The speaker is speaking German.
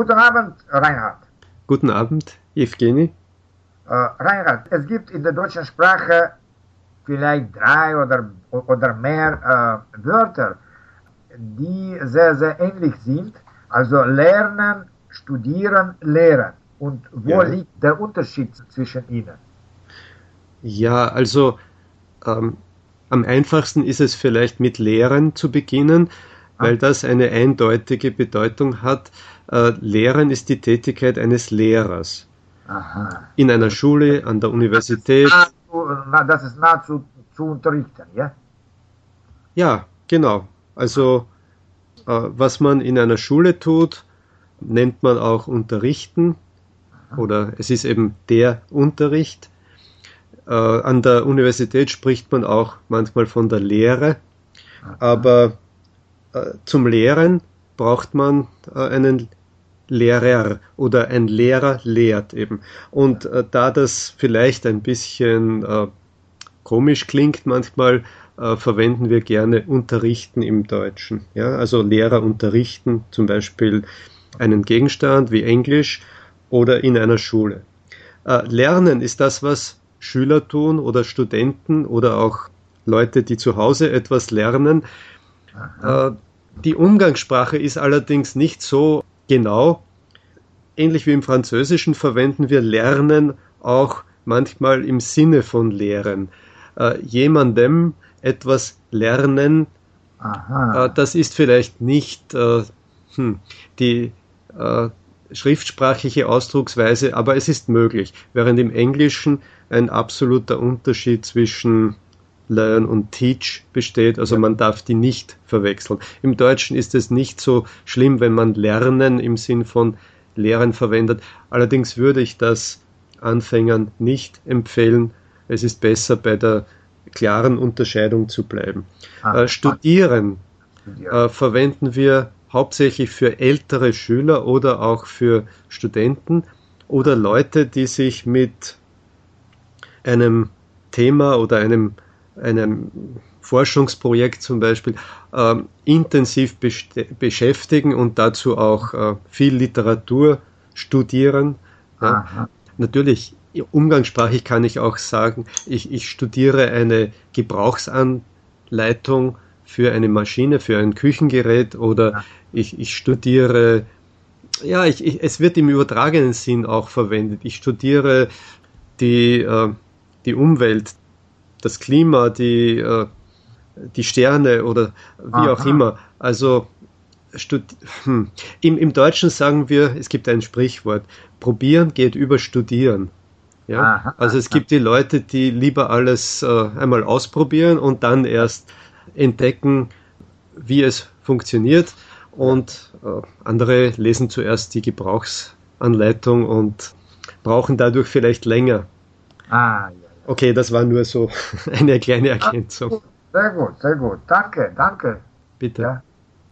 Guten Abend, Reinhard. Guten Abend, Evgeny. Äh, Reinhard, es gibt in der deutschen Sprache vielleicht drei oder, oder mehr äh, Wörter, die sehr, sehr ähnlich sind. Also lernen, studieren, lehren. Und wo ja. liegt der Unterschied zwischen ihnen? Ja, also ähm, am einfachsten ist es vielleicht mit Lehren zu beginnen, weil das eine eindeutige Bedeutung hat. Äh, Lehren ist die Tätigkeit eines Lehrers. Aha. In einer Schule, an der Universität. Das ist nahezu, das ist nahezu zu unterrichten, ja? Ja, genau. Also äh, was man in einer Schule tut, nennt man auch Unterrichten oder es ist eben der Unterricht. Äh, an der Universität spricht man auch manchmal von der Lehre, aber äh, zum Lehren braucht man äh, einen Lehrer oder ein Lehrer lehrt eben. Und äh, da das vielleicht ein bisschen äh, komisch klingt manchmal, äh, verwenden wir gerne unterrichten im Deutschen. Ja, also Lehrer unterrichten zum Beispiel einen Gegenstand wie Englisch oder in einer Schule. Äh, lernen ist das, was Schüler tun oder Studenten oder auch Leute, die zu Hause etwas lernen. Äh, die Umgangssprache ist allerdings nicht so genau. Ähnlich wie im Französischen verwenden wir lernen auch manchmal im Sinne von lehren. Äh, jemandem etwas lernen. Äh, das ist vielleicht nicht äh, hm, die äh, schriftsprachliche Ausdrucksweise, aber es ist möglich. Während im Englischen ein absoluter Unterschied zwischen Learn und Teach besteht, also man darf die nicht verwechseln. Im Deutschen ist es nicht so schlimm, wenn man Lernen im Sinn von Lehren verwendet. Allerdings würde ich das Anfängern nicht empfehlen. Es ist besser bei der klaren Unterscheidung zu bleiben. Ah, äh, studieren äh, verwenden wir hauptsächlich für ältere Schüler oder auch für Studenten oder Leute, die sich mit einem Thema oder einem, einem Forschungsprojekt zum Beispiel äh, intensiv beschäftigen und dazu auch äh, viel Literatur studieren. Ja. Natürlich, umgangssprachlich kann ich auch sagen, ich, ich studiere eine Gebrauchsanleitung für eine Maschine, für ein Küchengerät oder ja ich, ich studiere, ja, ich, ich, es wird im übertragenen Sinn auch verwendet. Ich studiere die, äh, die Umwelt, das Klima, die, äh, die Sterne oder wie Aha. auch immer. Also hm. Im, Im Deutschen sagen wir, es gibt ein Sprichwort, probieren geht über studieren. Ja? Aha. Also es gibt die Leute, die lieber alles äh, einmal ausprobieren und dann erst entdecken, wie es funktioniert und äh, andere lesen zuerst die Gebrauchsanleitung und brauchen dadurch vielleicht länger. Ah, ja, ja. Okay, das war nur so eine kleine Ergänzung. Sehr gut, sehr gut. Danke, danke. Bitte. Ja.